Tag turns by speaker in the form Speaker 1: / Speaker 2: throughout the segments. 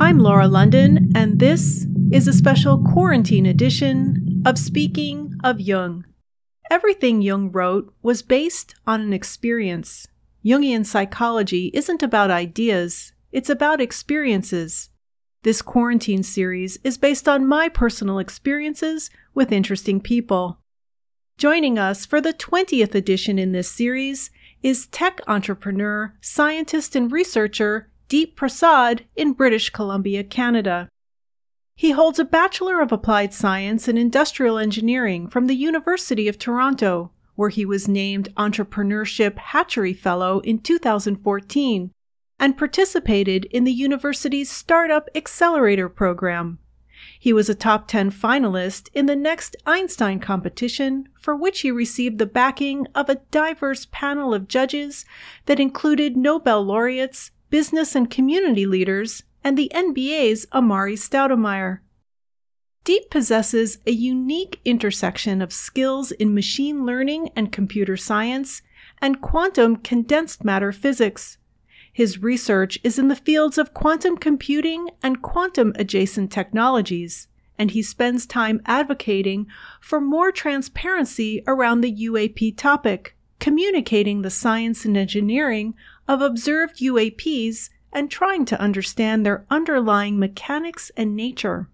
Speaker 1: I'm Laura London, and this is a special quarantine edition of Speaking of Jung. Everything Jung wrote was based on an experience. Jungian psychology isn't about ideas, it's about experiences. This quarantine series is based on my personal experiences with interesting people. Joining us for the 20th edition in this series is tech entrepreneur, scientist, and researcher Deep Prasad in British Columbia, Canada. He holds a Bachelor of Applied Science in Industrial Engineering from the University of Toronto, where he was named Entrepreneurship Hatchery Fellow in 2014 and participated in the university's Startup Accelerator program. He was a top 10 finalist in the next Einstein competition, for which he received the backing of a diverse panel of judges that included Nobel laureates, business and community leaders, and the NBA's Amar'e Stoudemire. Deep possesses a unique intersection of skills in machine learning and computer science and quantum condensed matter physics. His research is in the fields of quantum computing and quantum adjacent technologies, and he spends time advocating for more transparency around the UAP topic, communicating the science and engineering of observed UAPs and trying to understand their underlying mechanics and nature.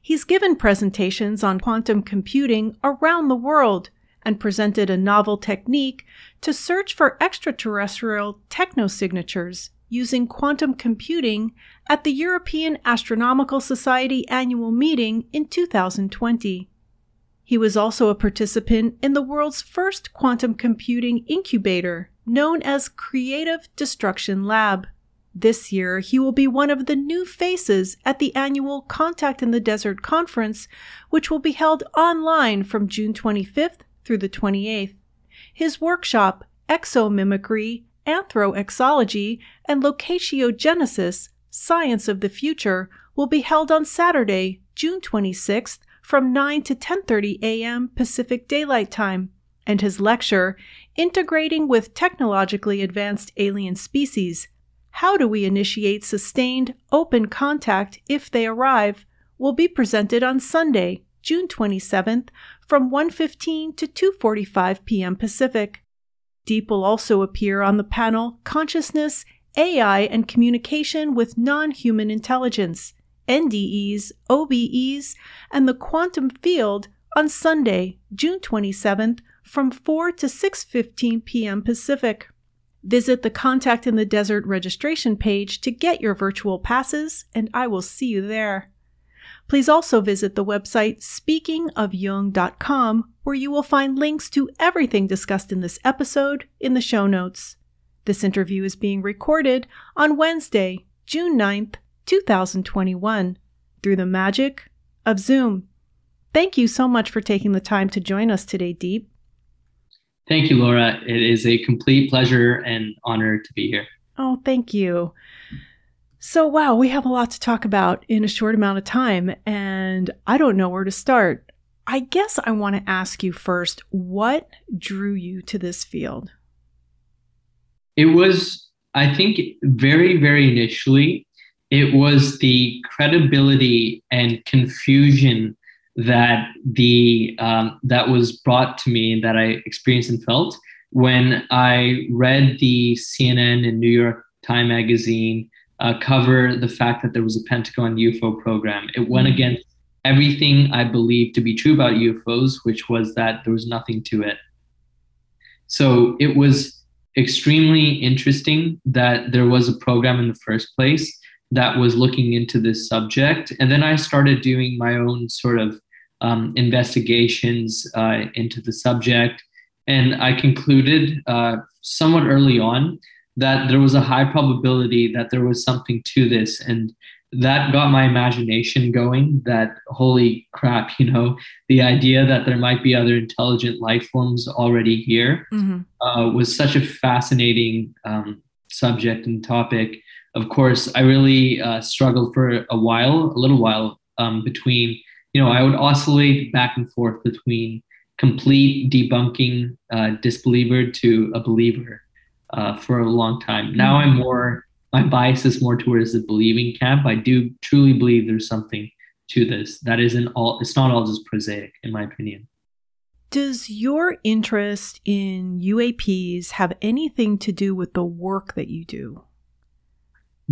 Speaker 1: He's given presentations on quantum computing around the world and presented a novel technique to search for extraterrestrial technosignatures using quantum computing at the European Astronomical Society annual meeting in 2020. He was also a participant in the world's first quantum computing incubator, known as Creative Destruction Lab. This year, he will be one of the new faces at the annual Contact in the Desert conference, which will be held online from June 25th through the 28th. His workshop, Exomimicry, Anthroexology, and Locatiogenesis, Science of the Future, will be held on Saturday, June 26th from 9 to 10:30 a.m. Pacific Daylight Time, and his lecture, Integrating with Technologically Advanced Alien Species: How do we initiate sustained open contact if they arrive, will be presented on Sunday, June 27th from 1:15 to 2:45 p.m. Pacific. Deep will also appear on the panel Consciousness, AI and Communication with Non-Human Intelligence NDEs, OBEs, and the quantum field on Sunday, June 27th from 4 to 6:15 p.m. Pacific. Visit the Contact in the Desert registration page to get your virtual passes, and I will see you there. Please also visit the website speakingofjung.com, where you will find links to everything discussed in this episode in the show notes. This interview is being recorded on Wednesday, June 9th, 2021 through the magic of Zoom. Thank you so much for taking the time to join us today, Deep.
Speaker 2: Thank you, Laura. It is a complete pleasure and honor to be here.
Speaker 1: Oh, thank you. So, wow, we have a lot to talk about in a short amount of time, and I don't know where to start. I guess I want to ask you first what drew you to this field?
Speaker 2: It was, I think, very, very initially, it was the credibility and confusion that the um, that was brought to me that I experienced and felt when I read the CNN and New York Time magazine uh, cover the fact that there was a Pentagon UFO program. It went mm-hmm. against everything I believed to be true about UFOs, which was that there was nothing to it. So it was extremely interesting that there was a program in the first place that was looking into this subject. And then I started doing my own sort of um, investigations uh, into the subject. And I concluded uh, somewhat early on that there was a high probability that there was something to this. And that got my imagination going that holy crap you know the idea that there might be other intelligent life forms already here mm-hmm. uh, was such a fascinating um, subject and topic, of course, I really uh, struggled for a while, a little while, um, between, you know, I would oscillate back and forth between complete debunking uh, disbeliever to a believer uh, for a long time. Now I'm more, my bias is more towards the believing camp. I do truly believe there's something to this that isn't all, it's not all just prosaic, in my opinion.
Speaker 1: Does your interest in UAPs have anything to do with the work that you do?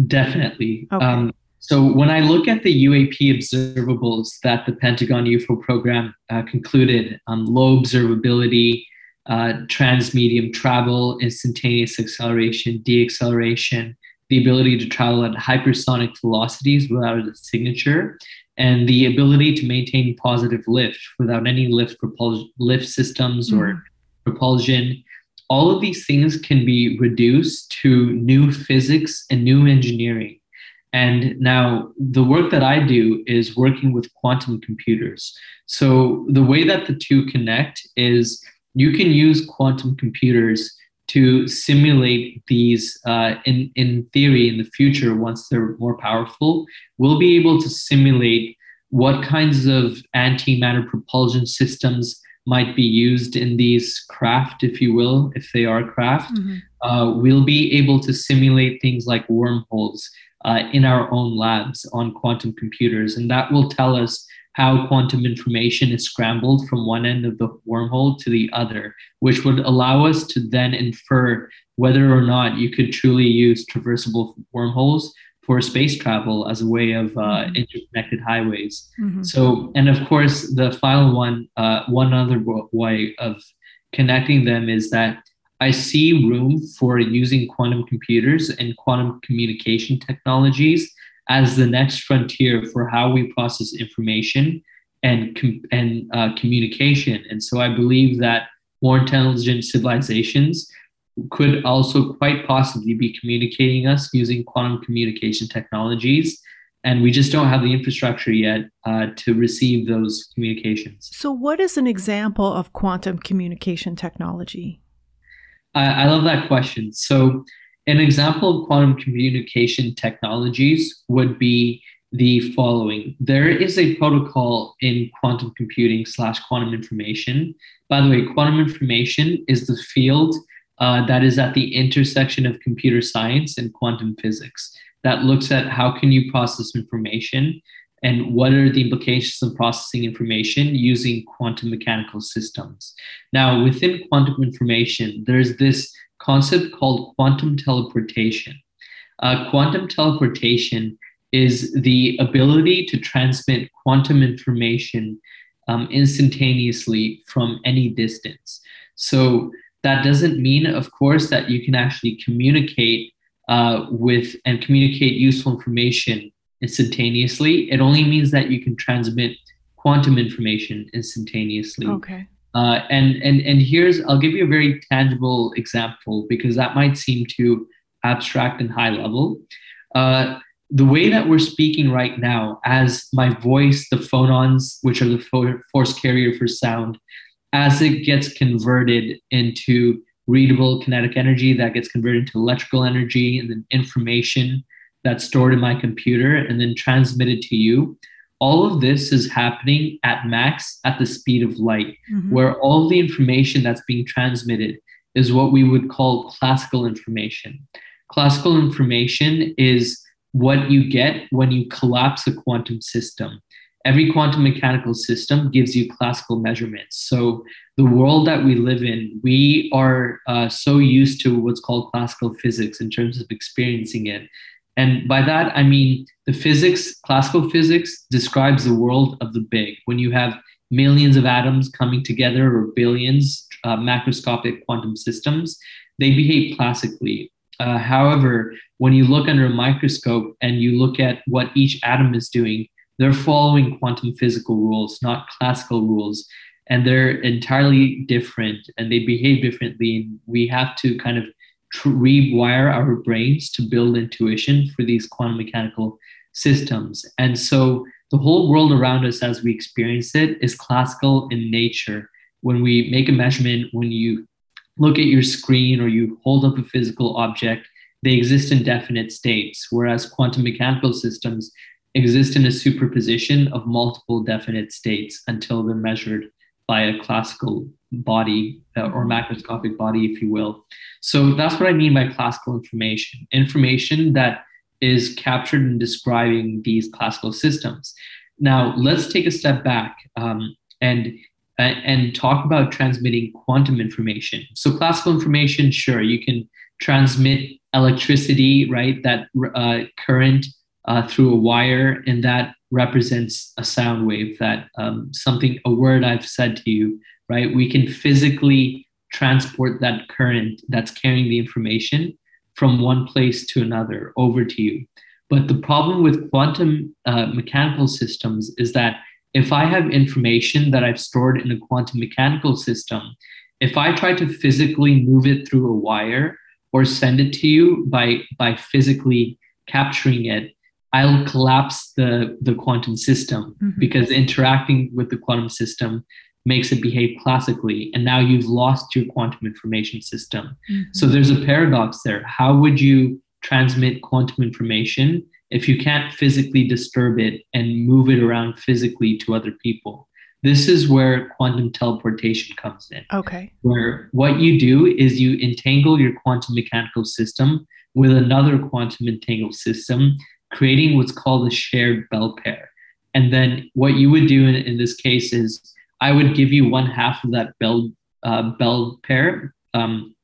Speaker 2: Definitely. Okay. Um, so when I look at the UAP observables that the Pentagon UFO program uh, concluded, um, low observability, uh, transmedium travel, instantaneous acceleration, deacceleration, the ability to travel at hypersonic velocities without a signature, and the ability to maintain positive lift without any lift propul- lift systems mm-hmm. or propulsion. All of these things can be reduced to new physics and new engineering. And now the work that I do is working with quantum computers. So the way that the two connect is you can use quantum computers to simulate these uh, in, in theory in the future once they're more powerful we'll be able to simulate what kinds of antimatter propulsion systems might be used in these craft if you will if they are craft mm-hmm. uh, we'll be able to simulate things like wormholes uh, in our own labs on quantum computers and that will tell us how quantum information is scrambled from one end of the wormhole to the other, which would allow us to then infer whether or not you could truly use traversable wormholes for space travel as a way of uh, mm-hmm. interconnected highways. Mm-hmm. So, and of course, the final one, uh, one other way of connecting them is that I see room for using quantum computers and quantum communication technologies as the next frontier for how we process information and com- and uh, communication. And so I believe that more intelligent civilizations could also quite possibly be communicating us using quantum communication technologies. And we just don't have the infrastructure yet uh, to receive those communications.
Speaker 1: So, what is an example of quantum communication technology?
Speaker 2: I, I love that question. So, an example of quantum communication technologies would be the following. There is a protocol in quantum computing slash quantum information. By the way, quantum information is the field uh, that is at the intersection of computer science and quantum physics that looks at how can you process information and what are the implications of processing information using quantum mechanical systems. Now, within quantum information, there's this concept called quantum teleportation. Uh, quantum teleportation is the ability to transmit quantum information um, instantaneously from any distance. So that doesn't mean, of course, that you can actually communicate uh, with and communicate useful information instantaneously. It only means that you can transmit quantum information instantaneously.
Speaker 1: Okay.
Speaker 2: Uh, and and and here's I'll give you a very tangible example because that might seem too abstract and high level. Uh, the way that we're speaking right now, as my voice, the phonons, which are the fo- force carrier for sound, as it gets converted into readable kinetic energy, that gets converted into electrical energy, and then information that's stored in my computer and then transmitted to you all of this is happening at max at the speed of light, mm-hmm. where all the information that's being transmitted is what we would call classical information. Classical information is what you get when you collapse a quantum system. Every quantum mechanical system gives you classical measurements. So, the world that we live in, we are uh, so used to what's called classical physics in terms of experiencing it and by that, I mean the physics, classical physics describes the world of the big. When you have millions of atoms coming together or billions uh, macroscopic quantum systems, they behave classically. Uh, however, when you look under a microscope and you look at what each atom is doing, they're following quantum physical rules, not classical rules. And they're entirely different and they behave differently. And we have to kind of rewire our brains to build intuition for these quantum mechanical systems. And so the whole world around us as we experience it is classical in nature. When we make a measurement, when you look at your screen or you hold up a physical object, they exist in definite states, whereas quantum mechanical systems exist in a superposition of multiple definite states until they're measured by a classical body uh, or macroscopic body, if you will. So that's what I mean by classical information information that is captured in describing these classical systems. Now, let's take a step back um, and and talk about transmitting quantum information. So, classical information, sure, you can transmit electricity, right? That uh, current uh, through a wire, and that represents a sound wave. That um, something, a word I've said to you, right? We can physically transport that current that's carrying the information from one place to another over to you. But the problem with quantum uh, mechanical systems is that if I have information that I've stored in a quantum mechanical system, if I try to physically move it through a wire or send it to you by, by physically capturing it, I'll collapse the, the quantum system mm-hmm. because interacting with the quantum system makes it behave classically. And now you've lost your quantum information system. Mm-hmm. So there's a paradox there. How would you transmit quantum information if you can't physically disturb it and move it around physically to other people. This is where quantum teleportation comes in.
Speaker 1: Okay.
Speaker 2: Where what you do is you entangle your quantum mechanical system with another quantum entangled system, creating what's called a shared bell pair. And then what you would do in, in this case is I would give you one half of that bell uh, bell pair, um,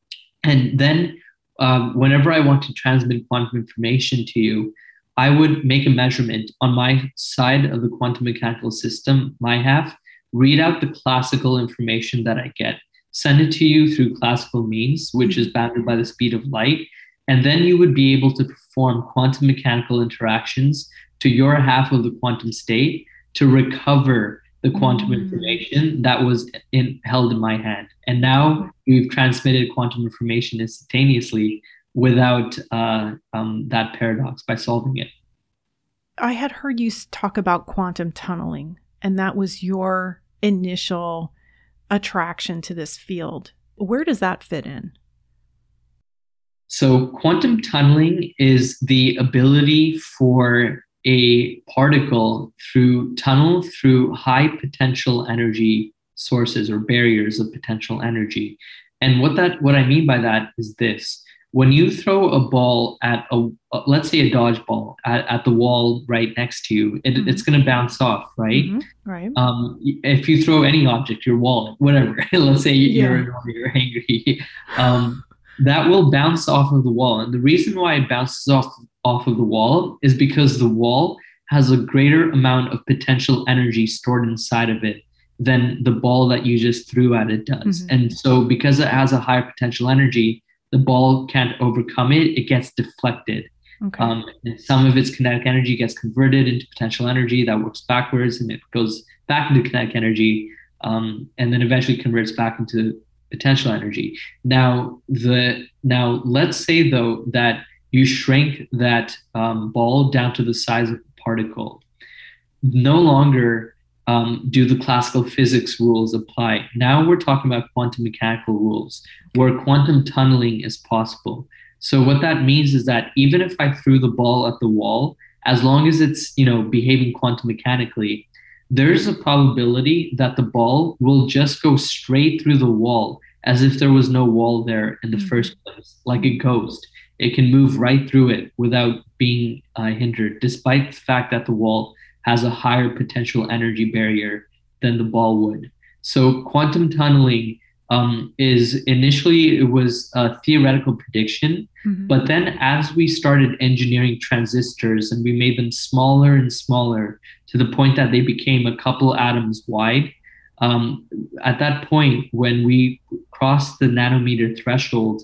Speaker 2: and then um, whenever I want to transmit quantum information to you, I would make a measurement on my side of the quantum mechanical system, my half, read out the classical information that I get, send it to you through classical means, which is bounded by the speed of light. And then you would be able to perform quantum mechanical interactions to your half of the quantum state to recover the quantum mm. information that was in, held in my hand. And now we've transmitted quantum information instantaneously without uh, um, that paradox by solving it.
Speaker 1: I had heard you talk about quantum tunneling, and that was your initial attraction to this field. Where does that fit in?
Speaker 2: So, quantum tunneling is the ability for a particle through tunnel through high potential energy sources or barriers of potential energy. And what that what I mean by that is this when you throw a ball at a let's say a dodgeball at, at the wall right next to you it, mm-hmm. it's going to bounce off right
Speaker 1: mm-hmm. right
Speaker 2: um, if you throw any object your wallet whatever let's say you're angry um, that will bounce off of the wall and the reason why it bounces off off of the wall is because the wall has a greater amount of potential energy stored inside of it than the ball that you just threw at it does mm-hmm. and so because it has a higher potential energy the ball can't overcome it, it gets deflected. Okay. Um, some of its kinetic energy gets converted into potential energy that works backwards and it goes back into kinetic energy um, and then eventually converts back into potential energy. Now, the now let's say though that you shrink that um, ball down to the size of a particle. No longer um, do the classical physics rules apply? Now we're talking about quantum mechanical rules where quantum tunneling is possible. So what that means is that even if I threw the ball at the wall, as long as it's you know behaving quantum mechanically, there's a probability that the ball will just go straight through the wall as if there was no wall there in the mm-hmm. first place, like a ghost. It can move right through it without being uh, hindered, despite the fact that the wall has a higher potential energy barrier than the ball would. So quantum tunneling um, is initially it was a theoretical prediction, mm-hmm. but then as we started engineering transistors and we made them smaller and smaller to the point that they became a couple atoms wide. Um, at that point, when we crossed the nanometer threshold,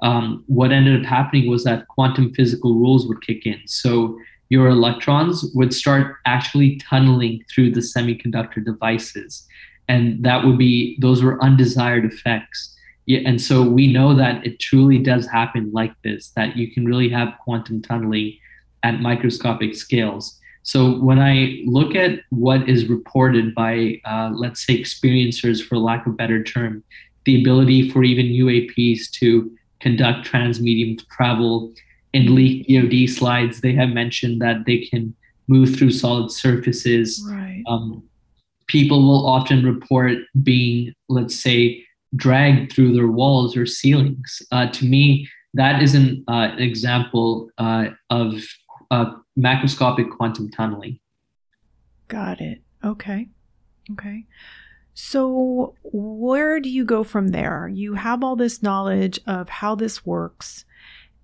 Speaker 2: um, what ended up happening was that quantum physical rules would kick in. So your electrons would start actually tunneling through the semiconductor devices. And that would be, those were undesired effects. Yeah, and so we know that it truly does happen like this, that you can really have quantum tunneling at microscopic scales. So when I look at what is reported by, uh, let's say, experiencers, for lack of a better term, the ability for even UAPs to conduct transmedium travel in leaked DoD slides, they have mentioned that they can move through solid surfaces.
Speaker 1: Right.
Speaker 2: Um, people will often report being, let's say, dragged through their walls or ceilings. Uh, to me, that is an uh, example uh, of uh, macroscopic quantum tunneling.
Speaker 1: Got it. Okay. Okay. So, where do you go from there? You have all this knowledge of how this works,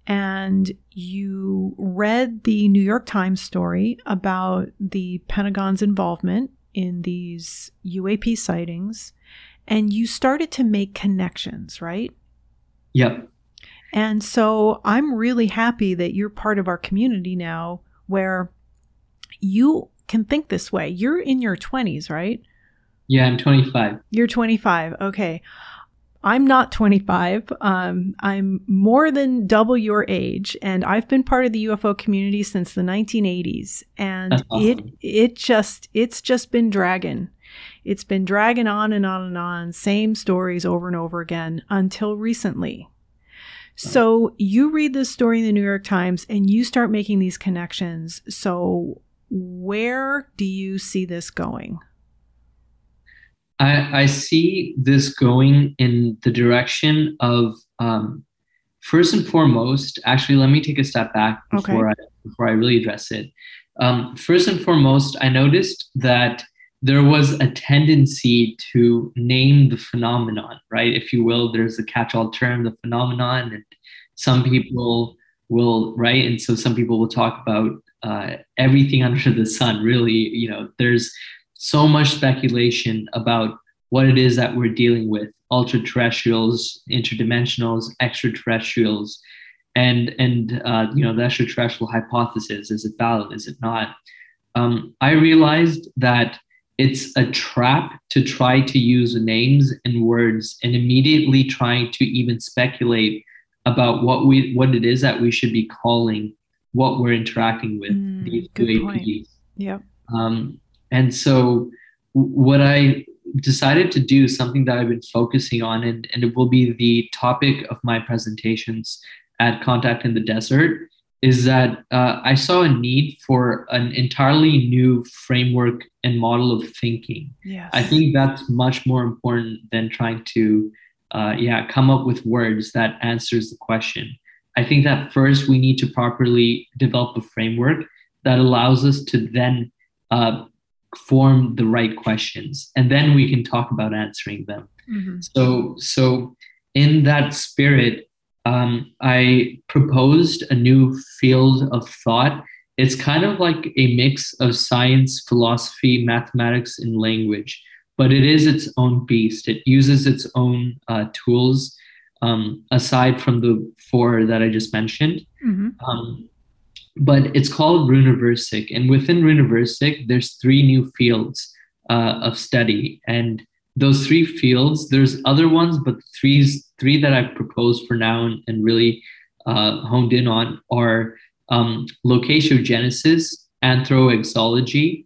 Speaker 1: and you read the New York Times story about the Pentagon's involvement in these UAP sightings, and you started to make connections, right?
Speaker 2: Yep.
Speaker 1: And so I'm really happy that you're part of our community now where you can think this way. You're in your 20s, right?
Speaker 2: Yeah, I'm 25.
Speaker 1: You're 25. Okay. I'm not 25. Um, I'm more than double your age, and I've been part of the UFO community since the 1980s. And
Speaker 2: That's
Speaker 1: it it just it's just been dragging. It's been dragging on and on and on, same stories over and over again until recently. So you read this story in the New York Times and you start making these connections. So where do you see this going?
Speaker 2: I, I see this going in the direction of um, first and foremost. Actually, let me take a step back
Speaker 1: Okay.
Speaker 2: before I before I really address it. Um, first and foremost, I noticed that there was a tendency to name the phenomenon, right? If you will, there's a catch-all term, the phenomenon, and some people will, right? And so some people will talk about uh, everything under the sun. Really, you know, there's so much speculation about what it is that we're dealing with ultra terrestrials interdimensionals extraterrestrials and and uh, you know the extraterrestrial hypothesis is it valid is it not um, i realized that it's a trap to try to use names and words and immediately trying to even speculate about what we what it is that we should be calling what we're interacting with
Speaker 1: Mm,
Speaker 2: these UAPs.
Speaker 1: point. Yep.
Speaker 2: Um, and so, what I decided to do, something that I've been focusing on, and, and it will be the topic of my presentations at Contact in the Desert, is that uh, I saw a need for an entirely new framework and model of thinking.
Speaker 1: Yes.
Speaker 2: I think that's much more important than trying to, uh, yeah, come up with words that answers the question. I think that first we need to properly develop a framework that allows us to then uh, form the right questions, and then we can talk about answering them.
Speaker 1: Mhm.
Speaker 2: So, so in that spirit, um, I proposed a new field of thought. It's kind of like a mix of science, philosophy, mathematics, and language, but it is its own beast. It uses its own uh, tools, um, aside from the four that I just mentioned.
Speaker 1: Mhm.
Speaker 2: Um, but it's called Runiversic, and within Runiversic, there's three new fields uh, of study, and those three fields, there's other ones, but the threes, three that I've proposed for now and, and really uh, honed in on are um, locatiogenesis, anthroexology,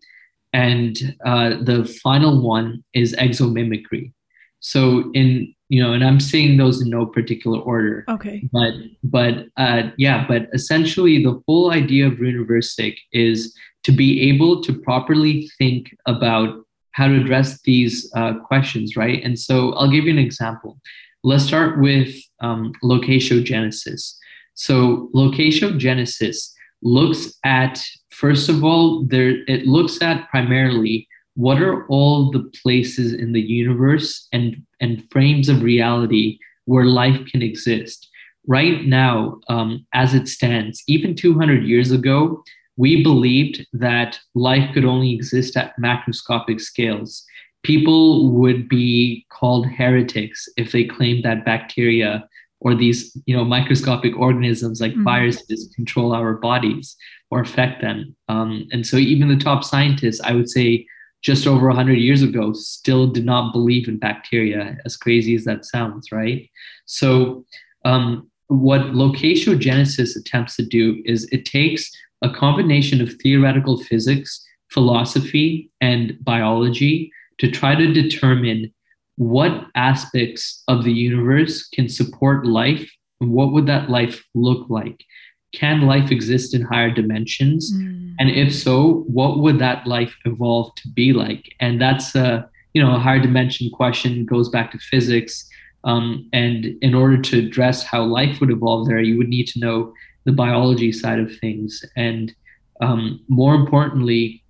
Speaker 2: and uh, the final one is exomimicry. So in you know, and I'm saying those in no particular order
Speaker 1: Okay.
Speaker 2: but but uh, yeah but essentially the whole idea of Runiversic is to be able to properly think about how to address these uh, questions right? And so i'll give you an example. Let's start with um, locatiogenesis so locatiogenesis looks at first of all there it looks at primarily what are all the places in the universe and and frames of reality where life can exist. Right now, um, as it stands, even 200 years ago, we believed that life could only exist at macroscopic scales. People would be called heretics if they claimed that bacteria or these, you know, microscopic organisms like
Speaker 1: Mhm.
Speaker 2: viruses control our bodies or affect them. Um, and so, even the top scientists, I would say, just over 100 years ago, still did not believe in bacteria, as crazy as that sounds, right? So, um, what locatiogenesis attempts to do is it takes a combination of theoretical physics, philosophy, and biology to try to determine what aspects of the universe can support life and what would that life look like. can life exist in higher dimensions?
Speaker 1: Mm.
Speaker 2: And if so, what would that life evolve to be like? And that's a you know a higher dimension question goes back to physics. Um, and in order to address how life would evolve there, you would need to know the biology side of things. And um, more importantly,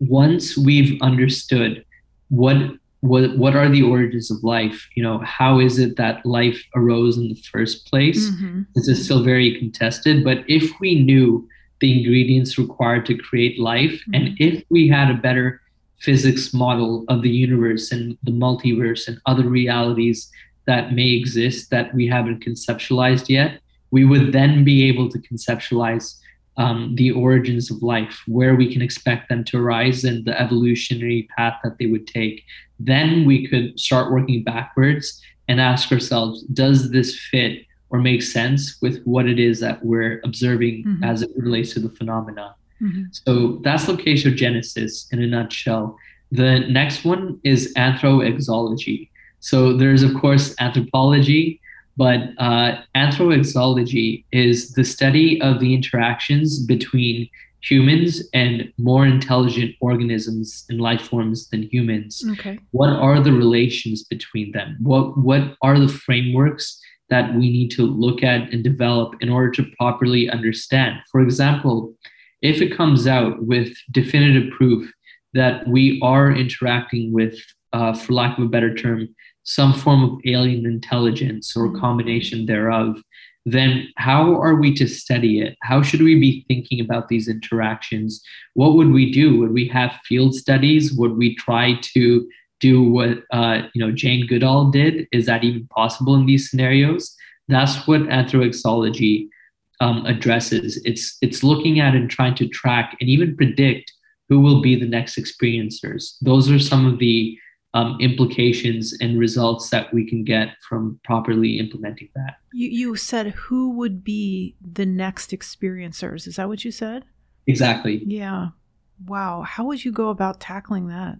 Speaker 2: once we've understood what what what are the origins of life you know how is it that life arose in the first place
Speaker 1: Mhm.
Speaker 2: this is still very contested but if we knew the ingredients required to create life and if we had a better physics model of the universe and the multiverse and other realities that may exist that we haven't conceptualized yet we would then be able to conceptualize um, the origins of life where we can expect them to arise and the evolutionary path that they would take then we could start working backwards and ask ourselves does this fit or make sense with what it is that we're observing
Speaker 1: Mhm.
Speaker 2: as it relates to the phenomena
Speaker 1: Mhm.
Speaker 2: so that's locatiogenesis in a nutshell the next one is anthroexology so there's of course anthropology but uh, anthroexology is the study of the interactions between humans and more intelligent organisms and life forms than humans.
Speaker 1: Okay.
Speaker 2: what are the relations between them? What what are the frameworks that we need to look at and develop in order to properly understand? For example if it comes out with definitive proof that we are interacting with uh, for lack of a better term some form of alien intelligence or
Speaker 1: Mhm.
Speaker 2: combination thereof then how are we to study it how should we be thinking about these interactions what would we do would we have field studies would we try to do what uh, you know Jane Goodall did? Is that even possible in these scenarios? That's what anthroexology um, addresses. It's it's looking at and trying to track and even predict who will be the next experiencers. Those are some of the um, implications and results that we can get from properly implementing that.
Speaker 1: You you said who would be the next experiencers? Is that what you said?
Speaker 2: Exactly.
Speaker 1: Yeah. Wow. How would you go about tackling that?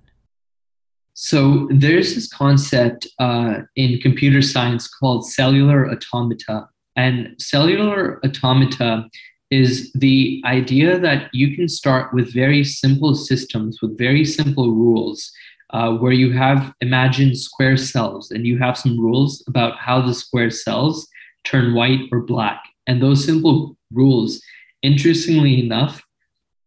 Speaker 2: So there's this concept uh, in computer science called cellular automata. And cellular automata is the idea that you can start with very simple systems, with very simple rules, uh, where you have imagined square cells and you have some rules about how the square cells turn white or black. And those simple rules, interestingly enough,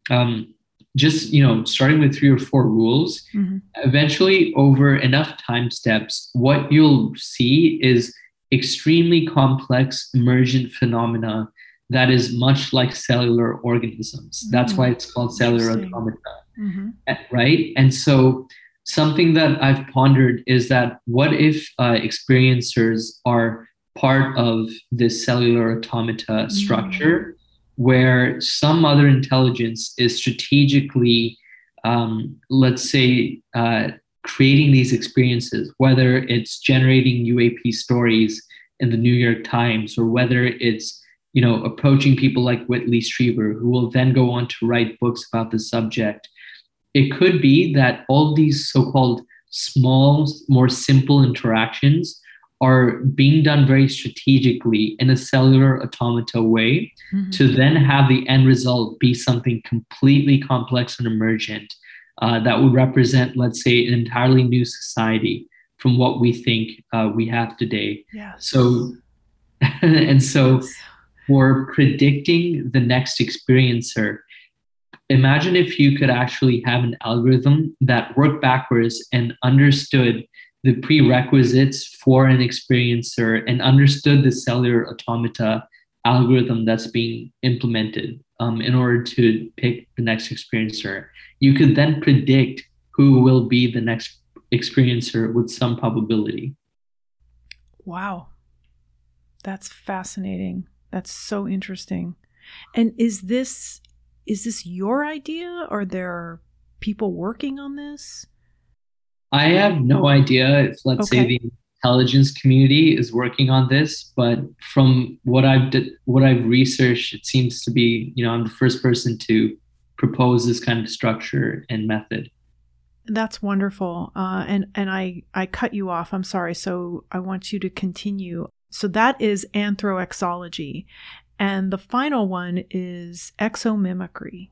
Speaker 2: um, just you know starting with three or four rules
Speaker 1: Mhm.
Speaker 2: eventually over enough time steps what you'll see is extremely complex emergent phenomena that is much like cellular organisms that's
Speaker 1: Mm,
Speaker 2: why it's called cellular automata
Speaker 1: Mhm.
Speaker 2: Uh, right and so something that i've pondered is that what if uh, experiencers are part of this cellular automata structure where some other intelligence is strategically um, let's say uh, creating these experiences whether it's generating uap stories in the new york times or whether it's you know approaching people like whitley strieber who will then go on to write books about the subject it could be that all these so-called small more simple interactions are being done very strategically in a cellular automata way
Speaker 1: Mhm.
Speaker 2: to then have the end result be something completely complex and emergent uh, that would represent, let's say, an entirely new society from what we think uh, we have today.
Speaker 1: Yes.
Speaker 2: So, and so
Speaker 1: Yes.
Speaker 2: for predicting the next experiencer, imagine if you could actually have an algorithm that worked backwards and understood the prerequisites for an experiencer and understood the cellular automata algorithm that's being implemented um, in order to pick the next experiencer. You could then predict who will be the next experiencer with some probability.
Speaker 1: Wow. That's fascinating. That's so interesting. And is this is this your idea? Are there people working on this?
Speaker 2: I have no idea if, let's say, the intelligence community is working on this, but from what I've did, what I've researched, it seems to be, you know, I'm the first person to propose this kind of structure and method.
Speaker 1: That's wonderful. Uh, and and I I cut you off. I'm sorry. So I want you to continue. So that is anthroexology, And the final one is exomimicry.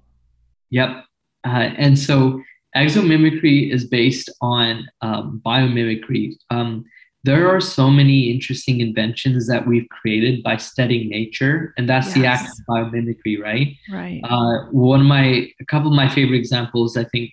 Speaker 2: Yep. Uh, and so exomimicry is based on um, biomimicry. Um, there are so many interesting inventions that we've created by studying nature, and that's yes. the act of biomimicry, right?
Speaker 1: Right.
Speaker 2: Uh, one of my, a couple of my favorite examples, I think,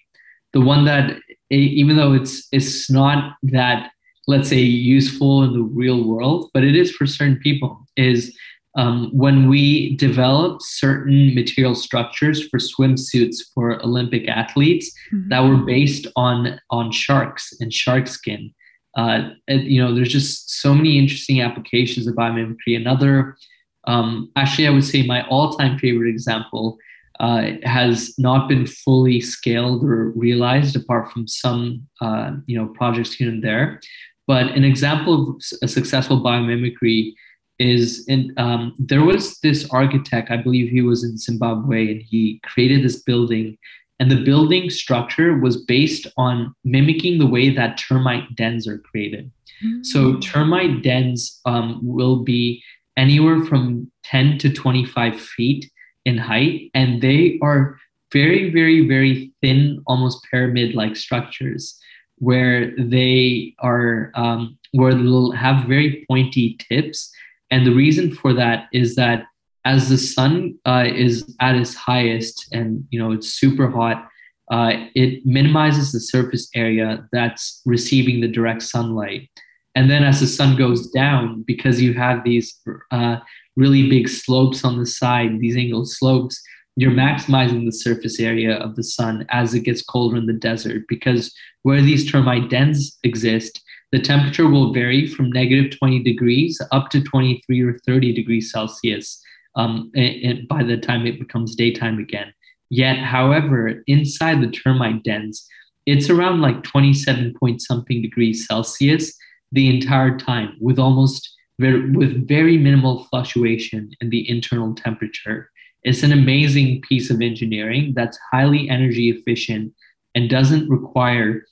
Speaker 2: the one that, even though it's it's not that, let's say, useful in the real world, but it is for certain people, is um, when we developed certain material structures for swimsuits for Olympic athletes mm-hmm. that were based on on sharks and shark skin. Uh, and, you know, there's just so many interesting applications of biomimicry. Another, um, actually, I would say my all-time favorite example uh, has not been fully scaled or realized, apart from some, uh, you know, projects here and there. But an example of a successful biomimicry is in um, there was this architect, I believe he was in Zimbabwe, and he created this building. And the building structure was based on mimicking the way that termite dens are created. Mm-hmm. So termite dens um, will be anywhere from 10 to 25 feet in height, and they are very, very, very thin, almost pyramid-like structures where they are um, where they'll have very pointy tips and the reason for that is that as the sun uh, is at its highest and you know it's super hot, uh, it minimizes the surface area that's receiving the direct sunlight. And then as the sun goes down, because you have these uh, really big slopes on the side, these angled slopes, you're maximizing the surface area of the sun as it gets colder in the desert. Because where these termite dens exist, the temperature will vary from negative 20 degrees up to 23 or 30 degrees Celsius um, and, and by the time it becomes daytime again. Yet, however, inside the termite dens, it's around like 27 point something degrees Celsius the entire time with almost very, with very minimal fluctuation in the internal temperature. It's an amazing piece of engineering that's highly energy efficient and doesn't require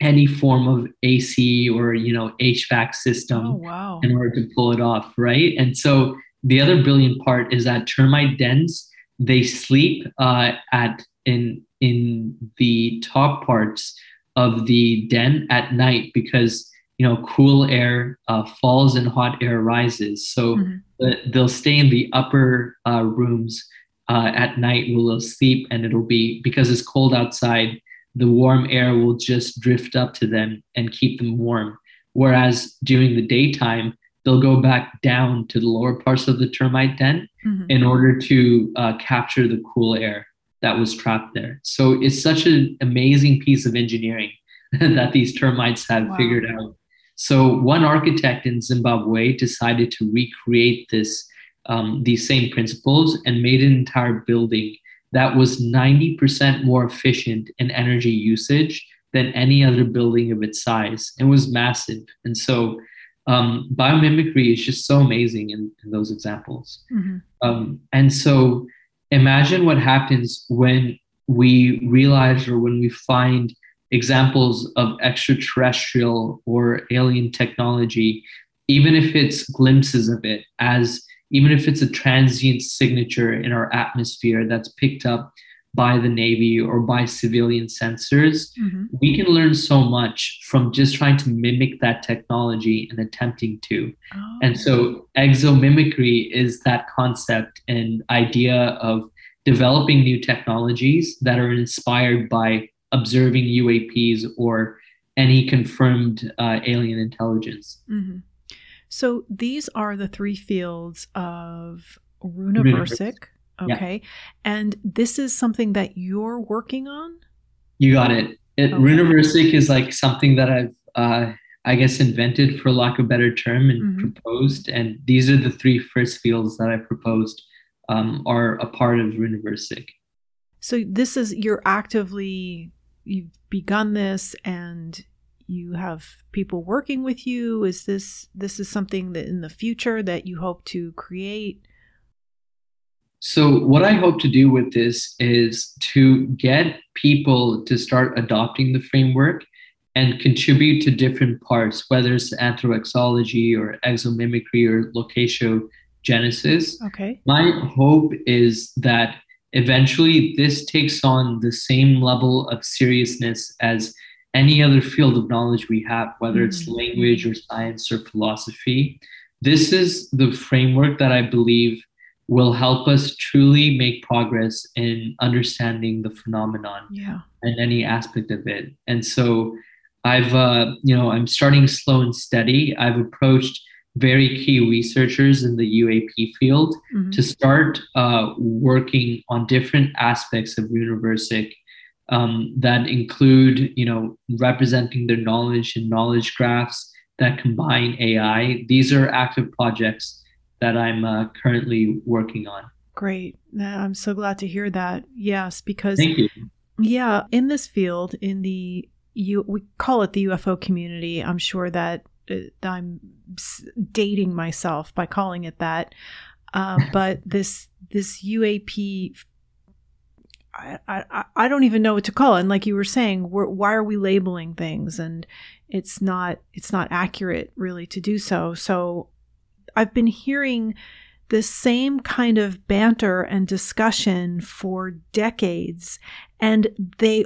Speaker 2: any form of AC or you know HVAC system
Speaker 1: oh, wow.
Speaker 2: in order to pull it off, right? And so the other brilliant part is that termite dens they sleep uh, at in in the top parts of the den at night because you know cool air uh, falls and hot air rises, so mm-hmm. they'll stay in the upper uh, rooms uh, at night they'll sleep, and it'll be because it's cold outside the warm air will just drift up to them and keep them warm. Whereas during the daytime, they'll go back down to the lower parts of the termite den mm-hmm. in order to uh, capture the cool air that was trapped there. So it's such an amazing piece of engineering that these termites have wow. figured out. So one architect in Zimbabwe decided to recreate this um, these same principles and made an entire building that was 90% more efficient in energy usage than any other building of its size. It was massive. And so um, biomimicry is just so amazing in, in those examples. Mm-hmm. Um, and so imagine what happens when we realize or when we find examples of extraterrestrial or alien technology, even if it's glimpses of it as even if it's a transient signature in our atmosphere that's picked up by the Navy or by civilian sensors, mm-hmm. we can learn so much from just trying to mimic that technology and attempting to. Oh. And so, exomimicry is that concept and idea of developing new technologies that are inspired by observing UAPs or any confirmed uh, alien intelligence.
Speaker 1: Mm-hmm. So these are the three fields of Runaversic. Okay. Yeah. And this is something that you're working on?
Speaker 2: You got it. it okay. Runaversic is like something that I've, uh, I guess, invented for lack of a better term and mm-hmm. proposed. And these are the three first fields that I proposed um, are a part of Runaversic.
Speaker 1: So this is, you're actively, you've begun this and you have people working with you is this this is something that in the future that you hope to create
Speaker 2: so what i hope to do with this is to get people to start adopting the framework and contribute to different parts whether it's anthroexology or exomimicry or locatio genesis.
Speaker 1: Okay.
Speaker 2: My hope is that eventually this takes on the same level of seriousness as any other field of knowledge we have, whether it's
Speaker 1: Mhm.
Speaker 2: language or science or philosophy. This is the framework that I believe will help us truly make progress in understanding the phenomenon
Speaker 1: Yeah.
Speaker 2: and any aspect of it. And so I've, uh, you know, I'm starting slow and steady. I've approached very key researchers in the UAP field
Speaker 1: Mhm.
Speaker 2: to start uh, working on different aspects of Universic um, that include, you know, representing their knowledge in knowledge graphs that combine AI. These are active projects that I'm uh, currently working on.
Speaker 1: Great. I'm so glad to hear that. Yes, because
Speaker 2: Thank you.
Speaker 1: Yeah, in this field, in the you we call it the UFO community. I'm sure that uh, I'm dating myself by calling it that. Uh, but this this UAP, I, I don't even know what to call it. And like you were saying, why are we labeling things? And it's not it's not accurate really to do so. So I've been hearing this same kind of banter and discussion for decades and they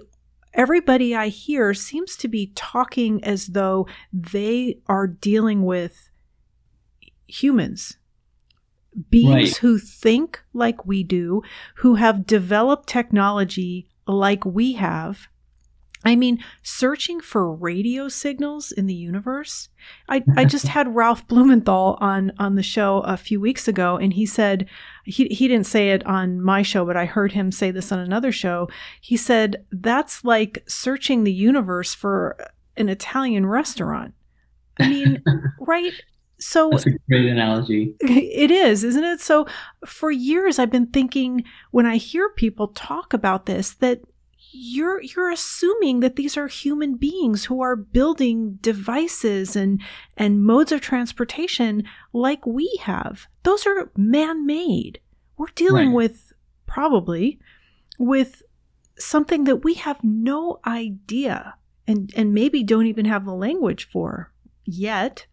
Speaker 1: everybody i hear seems to be talking as though they are dealing with humans beings
Speaker 2: Right.
Speaker 1: who think like we do who have developed technology like we have i mean searching for radio signals in the universe i, I just had ralph blumenthal on on the show a few weeks ago and he said he, he didn't say it on my show, but I heard him say this on another show. He said, that's like searching the universe for an Italian restaurant. I mean, right? So
Speaker 2: That's a great analogy.
Speaker 1: it is, isn't it? So for years I've been thinking when I hear people talk about this that you're you're assuming that these are human beings who are building devices and and modes of transportation like we have. Those are man-made. We're dealing
Speaker 2: Right.
Speaker 1: with probably with something that we have no idea and and maybe don't even have the language for yet.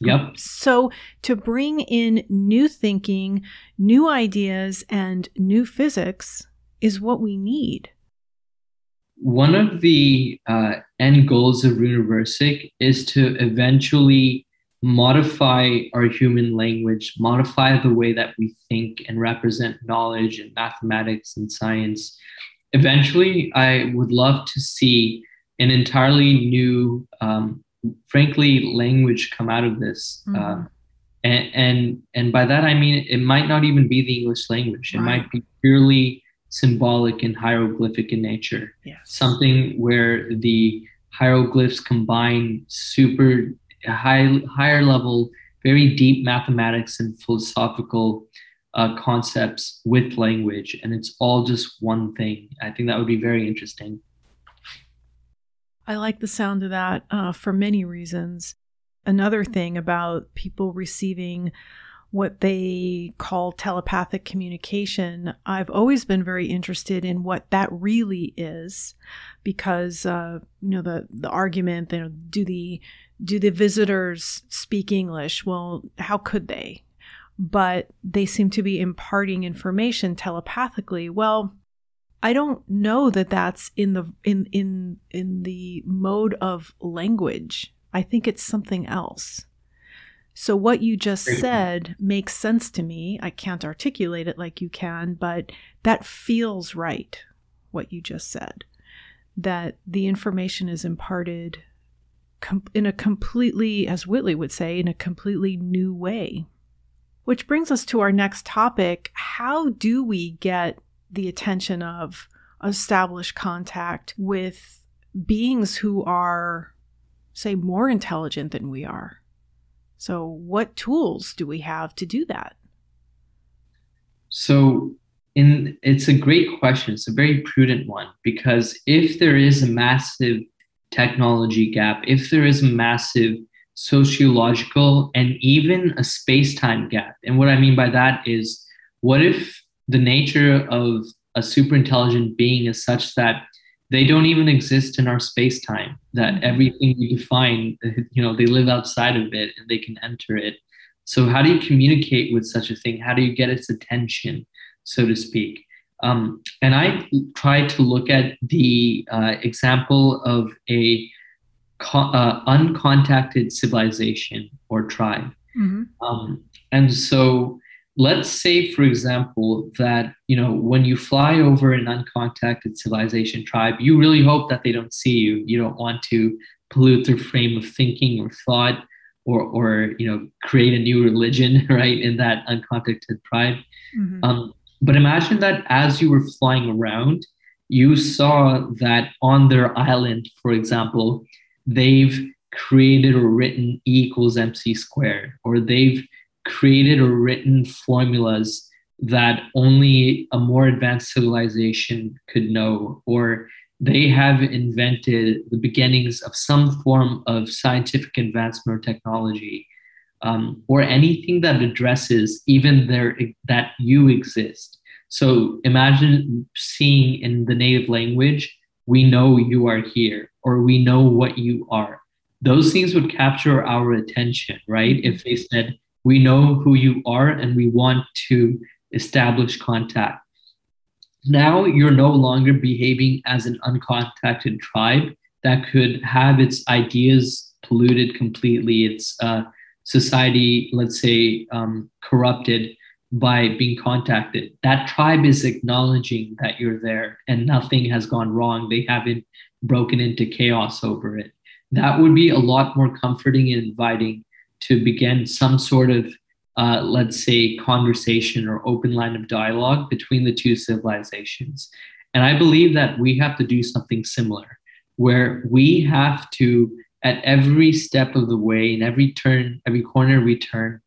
Speaker 2: Yep.
Speaker 1: So, to bring in new thinking, new ideas, and new physics is what we need.
Speaker 2: One of the uh, end goals of Universic is to eventually modify our human language, modify the way that we think and represent knowledge and mathematics and science. Eventually, I would love to see an entirely new, um, frankly, language come out of this.
Speaker 1: Mhm.
Speaker 2: Um, and, and and by that I mean it might not even be the English language. It
Speaker 1: Right.
Speaker 2: might be purely symbolic and hieroglyphic in nature
Speaker 1: Yes.
Speaker 2: something where the hieroglyphs combine super high higher level very deep mathematics and philosophical uh, concepts with language and it's all just one thing i think that would be very interesting
Speaker 1: I like the sound of that uh, for many reasons. Another thing about people receiving what they call telepathic communication, I've always been very interested in what that really is, because uh, you know the the argument, you know, do the do the visitors speak English? Well, how could they? But they seem to be imparting information telepathically. Well, I don't know that that's in the in in in the mode of language. I think it's something else. So what you just said makes sense to me. I can't articulate it like you can, but that feels right what you just said. That the information is imparted com- in a completely as Whitley would say in a completely new way. Which brings us to our next topic, how do we get the attention of established contact with beings who are, say, more intelligent than we are. So, what tools do we have to do that?
Speaker 2: So, in it's a great question. It's a very prudent one because if there is a massive technology gap, if there is a massive sociological and even a space-time gap, and what I mean by that is, what if the nature of a super intelligent being is such that they don't even exist in our space-time, that
Speaker 1: Mhm.
Speaker 2: everything we define, you know, they live outside of it and they can enter it So, how do you communicate with such a thing? How do you get its attention, so to speak? Um, and I try to look at the uh, example of a co- uh, uncontacted civilization or tribe.
Speaker 1: Mm-hmm.
Speaker 2: Um, and so, let's say, for example, that you know when you fly over an uncontacted civilization tribe, you really hope that they don't see you. You don't want to pollute their frame of thinking or thought or or you know create a new religion right in that uncontacted tribe
Speaker 1: Mm-hmm.
Speaker 2: um, but imagine that as you were flying around you saw that on their island for example they've created or written e equals mc squared or they've created or written formulas that only a more advanced civilization could know or they have invented the beginnings of some form of scientific advancement or technology um, or anything that addresses even their that you exist. So imagine seeing in the native language we know you are here or we know what you are. Those things would capture our attention right? If they said we know who you are and we want to establish contact now you're no longer behaving as an uncontacted tribe that could have its ideas polluted completely, its uh, society, let's say, um, corrupted by being contacted. That tribe is acknowledging that you're there and nothing has gone wrong. They haven't broken into chaos over it. That would be a lot more comforting and inviting to begin some sort of uh, let's say, conversation or open line of dialogue between the two civilizations. And I believe that we have to do something similar, where we have to, at every step of the way, in every turn, every corner we turn,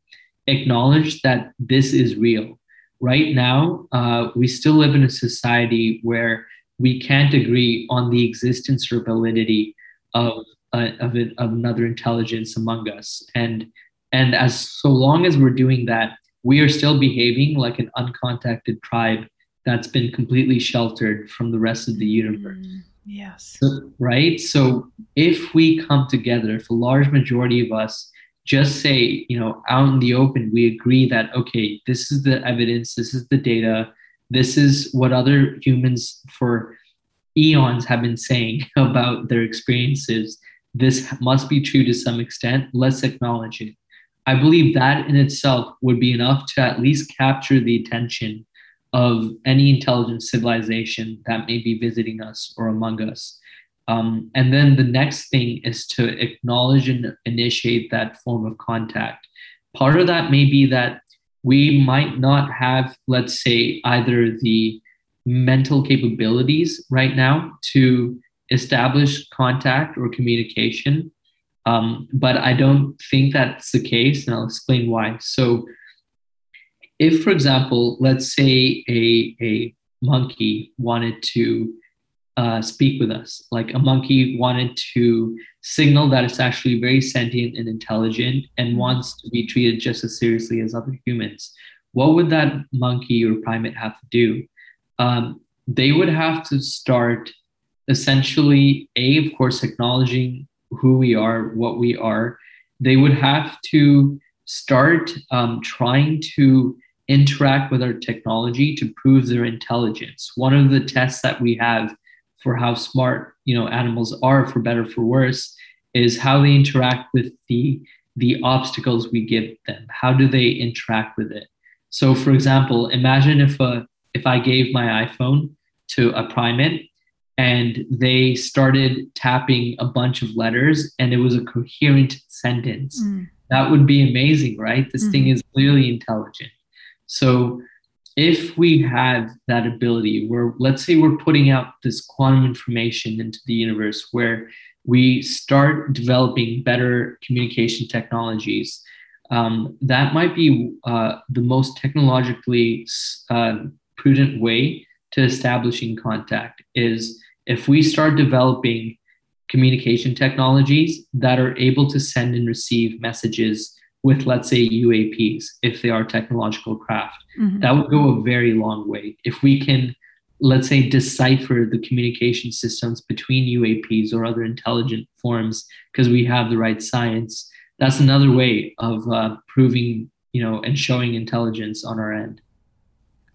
Speaker 2: acknowledge that this is real. Right now, uh, we still live in a society where we can't agree on the existence or validity of, uh, of, it, of another intelligence among us. And and as so long as we're doing that, we are still behaving like an uncontacted tribe that's been completely sheltered from the rest of the universe.
Speaker 1: Mm, yes.
Speaker 2: So, right? So if we come together, if a large majority of us just say, you know, out in the open, we agree that, okay, this is the evidence, this is the data, this is what other humans for eons have been saying about their experiences. This must be true to some extent. Let's acknowledge it. I believe that in itself would be enough to at least capture the attention of any intelligent civilization that may be visiting us or among us. Um, and then the next thing is to acknowledge and initiate that form of contact. Part of that may be that we might not have, let's say, either the mental capabilities right now to establish contact or communication um, but I don't think that's the case, and I'll explain why. So, if, for example, let's say a, a monkey wanted to uh, speak with us, like a monkey wanted to signal that it's actually very sentient and intelligent and wants to be treated just as seriously as other humans, what would that monkey or primate have to do? Um, they would have to start essentially, A, of course, acknowledging who we are, what we are, they would have to start um, trying to interact with our technology to prove their intelligence. One of the tests that we have for how smart you know animals are, for better for worse, is how they interact with the the obstacles we give them. How do they interact with it? So, for example, imagine if a if I gave my iPhone to a primate and they started tapping a bunch of letters and it was a coherent sentence.
Speaker 1: Mm.
Speaker 2: That would be amazing, right? This mm-hmm. thing is clearly intelligent. So if we have that ability where let's say we're putting out this quantum information into the universe where we start developing better communication technologies um, that might be uh, the most technologically uh, prudent way to establishing contact is if we start developing communication technologies that are able to send and receive messages with, let's say, UAPs, if they are technological craft, mm-hmm. that would go a very long way. If we can, let's say, decipher the communication systems between UAPs or other intelligent forms because we have the right science, that's another way of uh, proving, you know, and showing intelligence on our end.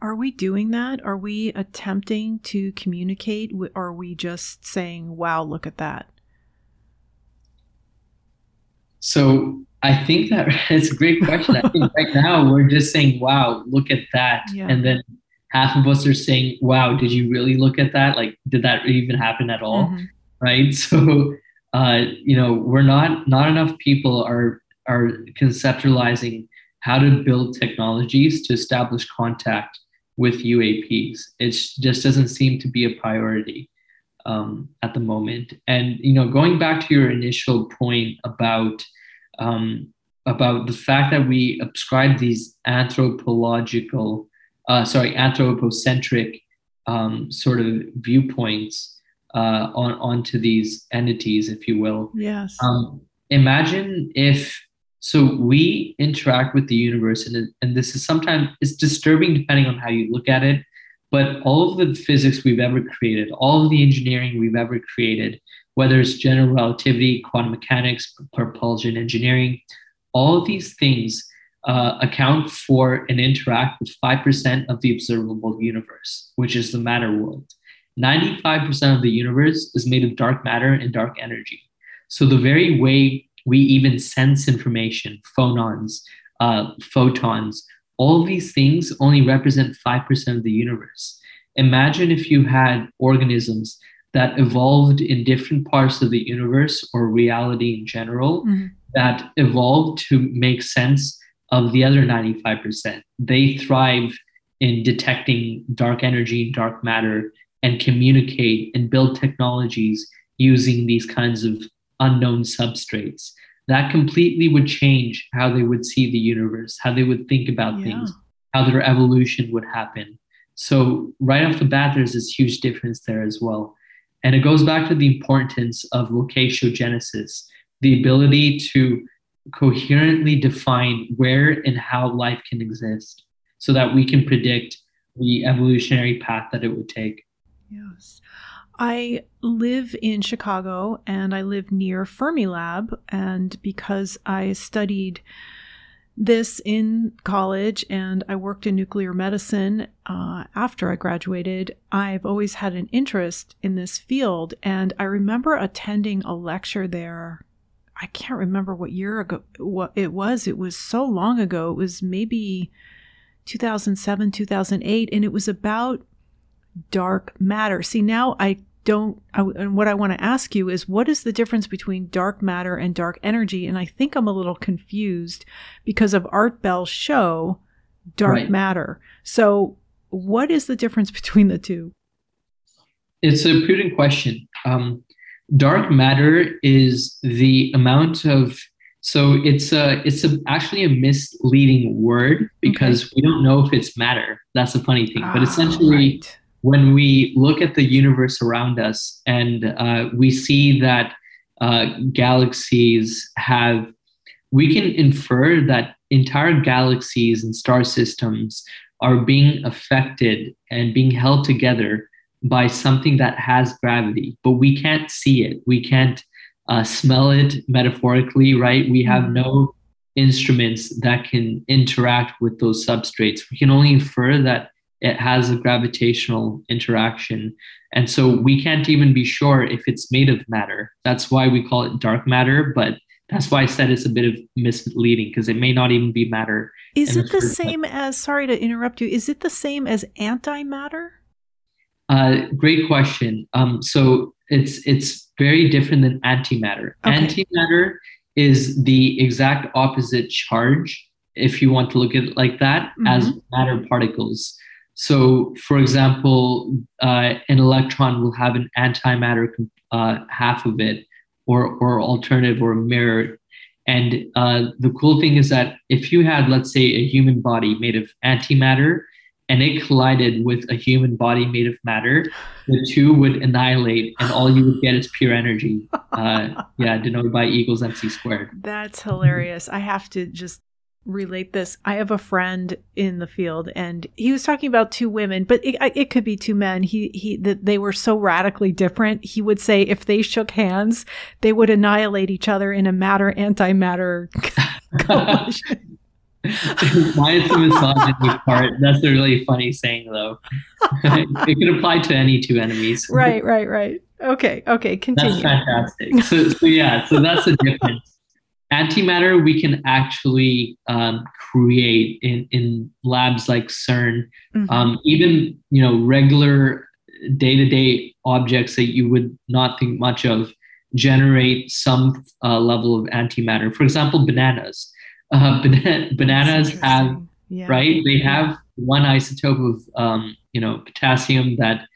Speaker 1: Are we doing that? Are we attempting to communicate? Are we just saying, wow, look at that?
Speaker 2: So I think that it's a great question. I think right now we're just saying, wow, look at that. Yeah. And then half of us are saying, wow, did you really look at that? Like, did that even happen at all? Mm-hmm. Right. So, uh, you know, we're not, not enough people are, are conceptualizing how to build technologies to establish contact with UAPs. It just doesn't seem to be a priority um, at the moment. And, you know, going back to your initial point about, um, about the fact that we ascribe these anthropological uh, sorry, anthropocentric um, sort of viewpoints uh, on onto these entities, if you will.
Speaker 1: Yes.
Speaker 2: Um, imagine if so we interact with the universe, and and this is sometimes it's disturbing depending on how you look at it. But all of the physics we've ever created, all of the engineering we've ever created, whether it's general relativity, quantum mechanics, propulsion engineering, all of these things uh, account for and interact with 5% of the observable universe, which is the matter world. 95% of the universe is made of dark matter and dark energy. So the very way we even sense information, phonons, uh, photons, all these things only represent 5% of the universe. Imagine if you had organisms that evolved in different parts of the universe or reality in general mm-hmm. that evolved to make sense of the other 95%. They thrive in detecting dark energy, dark matter, and communicate and build technologies using these kinds of unknown substrates. That completely would change how they would see the universe, how they would think about yeah. things, how their evolution would happen. So, right off the bat, there's this huge difference there as well. And it goes back to the importance of locatiogenesis, the ability to coherently define where and how life can exist so that we can predict the evolutionary path that it would take.
Speaker 1: Yes. I live in Chicago and I live near Fermilab. And because I studied this in college and I worked in nuclear medicine uh, after I graduated, I've always had an interest in this field. And I remember attending a lecture there I can't remember what year ago what it was. It was so long ago. It was maybe 2007, 2008 and it was about dark matter. See, now I don't I, and what I want to ask you is what is the difference between dark matter and dark energy? And I think I'm a little confused because of Art Bell's show Dark right. Matter. So, what is the difference between the two?
Speaker 2: It's a prudent question. Um, dark matter is the amount of so it's a it's a, actually a misleading word because okay. we don't know if it's matter. That's a funny thing. but ah, essentially, right. When we look at the universe around us and uh, we see that uh, galaxies have, we can infer that entire galaxies and star systems are being affected and being held together by something that has gravity, but we can't see it. We can't uh, smell it metaphorically, right? We have no instruments that can interact with those substrates. We can only infer that it has a gravitational interaction. And so we can't even be sure if it's made of matter. That's why we call it dark matter, but that's why I said it's a bit of misleading because it may not even be matter.
Speaker 1: Is it the same as, sorry to interrupt you, is it the same as antimatter?
Speaker 2: Uh, great question. Um, so it's it's very different than antimatter. Okay. Antimatter is the exact opposite charge, if you want to look at it like that, mm-hmm. as matter particles. So, for example, uh, an electron will have an antimatter uh, half of it, or or alternative or mirror. And uh, the cool thing is that if you had, let's say, a human body made of antimatter and it collided with a human body made of matter, the two would annihilate, and all you would get is pure energy. Uh, yeah, denoted by equals mc squared.
Speaker 1: That's hilarious. I have to just relate this. I have a friend in the field, and he was talking about two women, but it, it could be two men. He he that they were so radically different. He would say if they shook hands, they would annihilate each other in a matter antimatter collision.
Speaker 2: Why is the misogyny part? That's a really funny saying, though. it could apply to any two enemies.
Speaker 1: Right, right, right. Okay, okay, continue.
Speaker 2: That's fantastic. So, so yeah, so that's the difference antimatter we can actually um, create in, in labs like CERN. Mm-hmm. Um, even you know regular day-to-day objects that you would not think much of generate some uh, level of antimatter. For example, bananas. Uh, bananas have yeah. right. They have one isotope of um, you know potassium that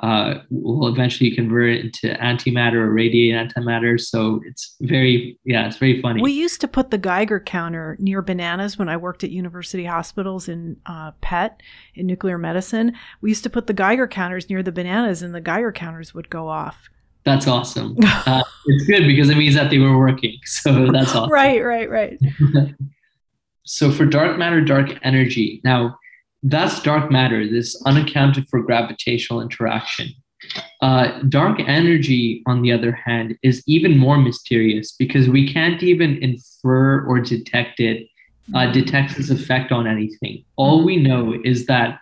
Speaker 2: uh, will eventually convert it into antimatter or radiate antimatter. So it's very, yeah, it's very funny.
Speaker 1: We used to put the Geiger counter near bananas when I worked at university hospitals in uh, PET in nuclear medicine. We used to put the Geiger counters near the bananas, and the Geiger counters would go off.
Speaker 2: That's awesome. Uh, it's good because it means that they were working. So that's awesome.
Speaker 1: right, right, right.
Speaker 2: so for dark matter, dark energy. Now, that's dark matter, this unaccounted for gravitational interaction. Uh, dark energy, on the other hand, is even more mysterious because we can't even infer or detect it, uh, detect its effect on anything. All we know is that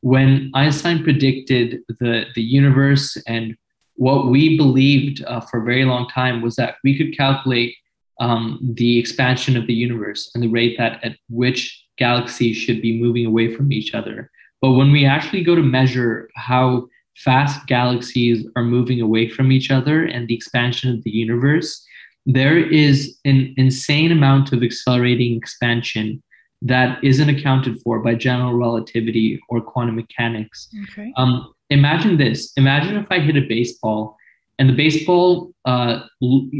Speaker 2: when Einstein predicted the, the universe and what we believed uh, for a very long time was that we could calculate um, the expansion of the universe and the rate that at which galaxies should be moving away from each other. But when we actually go to measure how fast galaxies are moving away from each other and the expansion of the universe, there is an insane amount of accelerating expansion that isn't accounted for by general relativity or quantum mechanics. Okay. Um, imagine this imagine if I hit a baseball and the baseball, uh,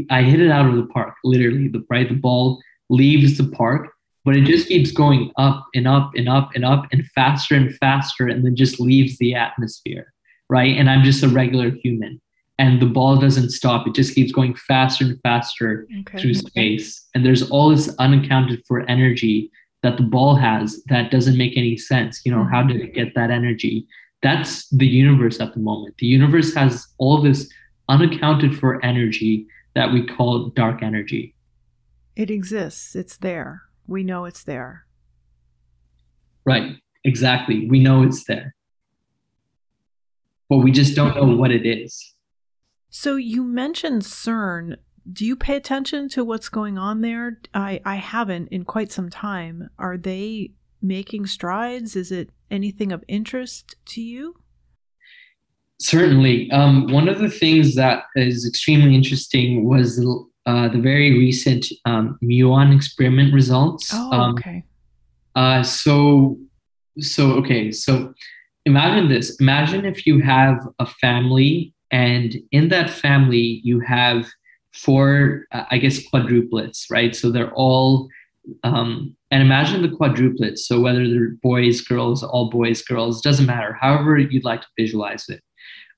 Speaker 2: I hit it out of the park, literally, the, right? The ball leaves the park but it just keeps going up and up and up and up and faster and faster and then just leaves the atmosphere right? And i'm just a regular human. And the ball doesn't stop. It just keeps going faster and faster okay. through space. And there's all this unaccounted for energy that the ball has that doesn't make any sense. You know how did it get that energy? That's the universe at the moment. The universe has all this unaccounted for energy that we call dark energy.
Speaker 1: It exists. It's there we know it's there.
Speaker 2: Right, exactly. We know it's there. But we just don't know what it is.
Speaker 1: So you mentioned CERN. Do you pay attention to what's going on there? I, I haven't in quite some time. Are they making strides? Is it anything of interest to you?
Speaker 2: Certainly. Um, one of the things that is extremely interesting was uh, the very recent um, muon experiment results.
Speaker 1: Oh,
Speaker 2: um,
Speaker 1: okay.
Speaker 2: Uh, so, so okay. So, imagine this. Imagine if you have a family, and in that family you have four, uh, I guess, quadruplets, right? So they're all, um, and imagine the quadruplets. So whether they're boys, girls, all boys, girls, doesn't matter. However you'd like to visualize it.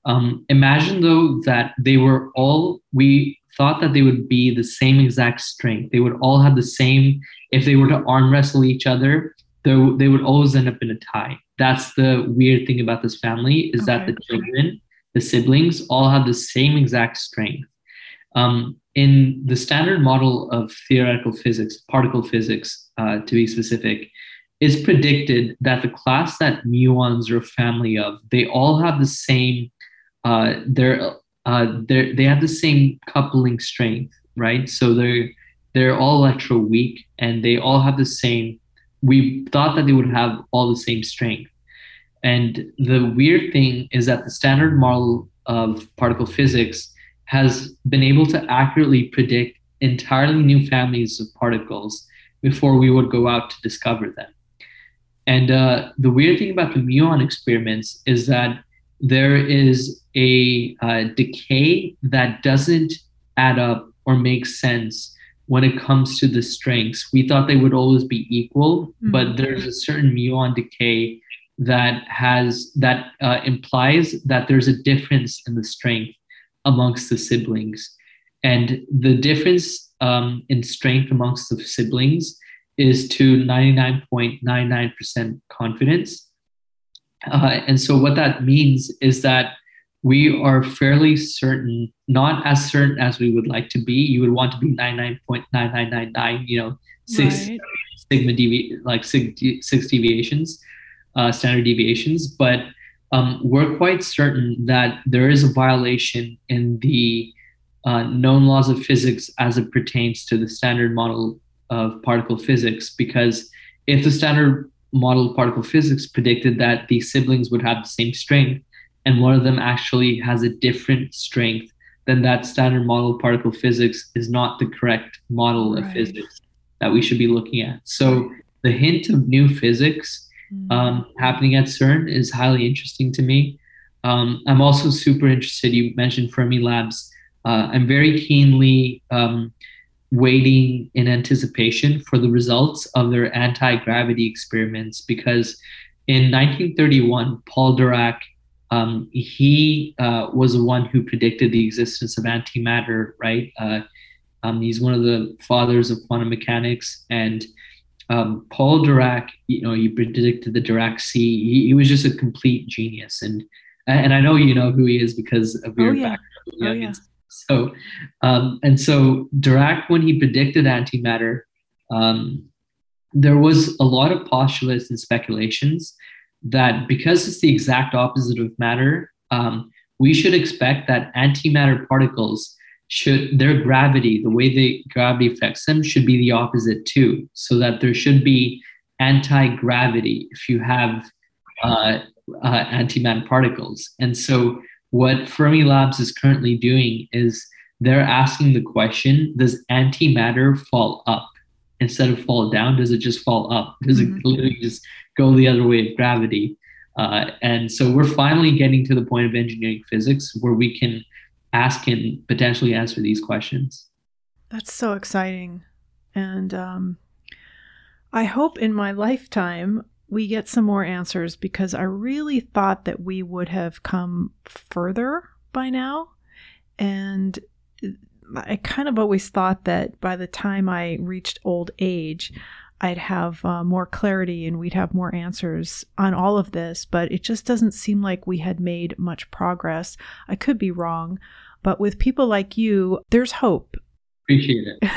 Speaker 2: Um, imagine though that they were all we thought that they would be the same exact strength. They would all have the same. If they were to arm wrestle each other, they, they would always end up in a tie. That's the weird thing about this family is okay. that the children, the siblings, all have the same exact strength. Um, in the standard model of theoretical physics, particle physics uh, to be specific, it's predicted that the class that muons are a family of, they all have the same, uh, they're uh, they they have the same coupling strength, right? So they're they're all electroweak and they all have the same. We thought that they would have all the same strength. And the weird thing is that the standard model of particle physics has been able to accurately predict entirely new families of particles before we would go out to discover them. And uh, the weird thing about the muon experiments is that there is a uh, decay that doesn't add up or make sense when it comes to the strengths. We thought they would always be equal, mm-hmm. but there's a certain muon decay that has that uh, implies that there's a difference in the strength amongst the siblings, and the difference um, in strength amongst the siblings is to 99.99% confidence. Uh, and so what that means is that we are fairly certain, not as certain as we would like to be. You would want to be 99.9999, you know, six right. sigma devi- like six, six deviations, uh, standard deviations. But um, we're quite certain that there is a violation in the uh, known laws of physics as it pertains to the standard model of particle physics. Because if the standard model of particle physics predicted that these siblings would have the same strength, and one of them actually has a different strength, then that standard model of particle physics is not the correct model right. of physics that we should be looking at. So the hint of new physics mm. um, happening at CERN is highly interesting to me. Um, I'm also super interested. You mentioned Fermi Labs. Uh, I'm very keenly um, waiting in anticipation for the results of their anti gravity experiments because in 1931, Paul Dirac um, he uh, was the one who predicted the existence of antimatter, right? Uh, um, he's one of the fathers of quantum mechanics, and um, Paul Dirac, you know, he predicted the Dirac sea. He, he, was just a complete genius, and and I know you know who he is because of your oh, yeah. background. Oh, yeah. So, um, and so Dirac, when he predicted antimatter, um, there was a lot of postulates and speculations that because it's the exact opposite of matter, um, we should expect that antimatter particles should their gravity, the way the gravity affects them, should be the opposite too, so that there should be anti-gravity if you have uh, uh, antimatter particles. And so, what Fermi Labs is currently doing is they're asking the question: Does antimatter fall up instead of fall down? Does it just fall up? Does mm-hmm. it literally just go the other way of gravity. Uh, and so we're finally getting to the point of engineering physics where we can ask and potentially answer these questions.
Speaker 1: That's so exciting. And um, I hope in my lifetime we get some more answers because I really thought that we would have come further by now. And I kind of always thought that by the time I reached old age, I'd have uh, more clarity and we'd have more answers on all of this, but it just doesn't seem like we had made much progress. I could be wrong, but with people like you, there's hope.
Speaker 2: Appreciate it.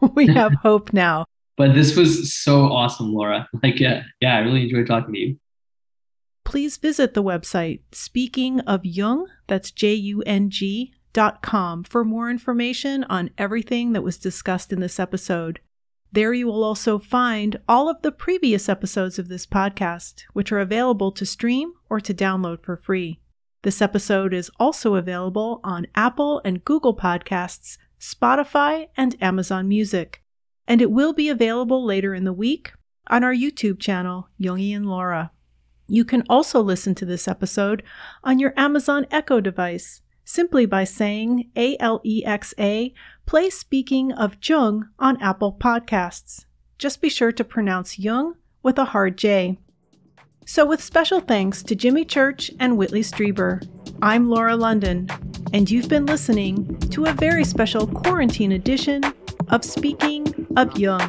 Speaker 1: we have hope now.
Speaker 2: But this was so awesome, Laura. Like, yeah, yeah, I really enjoyed talking to you.
Speaker 1: Please visit the website Speaking of Jung, that's J U N G dot com for more information on everything that was discussed in this episode. There you will also find all of the previous episodes of this podcast, which are available to stream or to download for free. This episode is also available on Apple and Google Podcasts, Spotify, and Amazon Music. And it will be available later in the week on our YouTube channel, Jungian Laura. You can also listen to this episode on your Amazon Echo device simply by saying ALEXA, play Speaking of Jung on Apple Podcasts. Just be sure to pronounce Jung with a hard J. So, with special thanks to Jimmy Church and Whitley Strieber, I'm Laura London, and you've been listening to a very special quarantine edition of Speaking of Jung.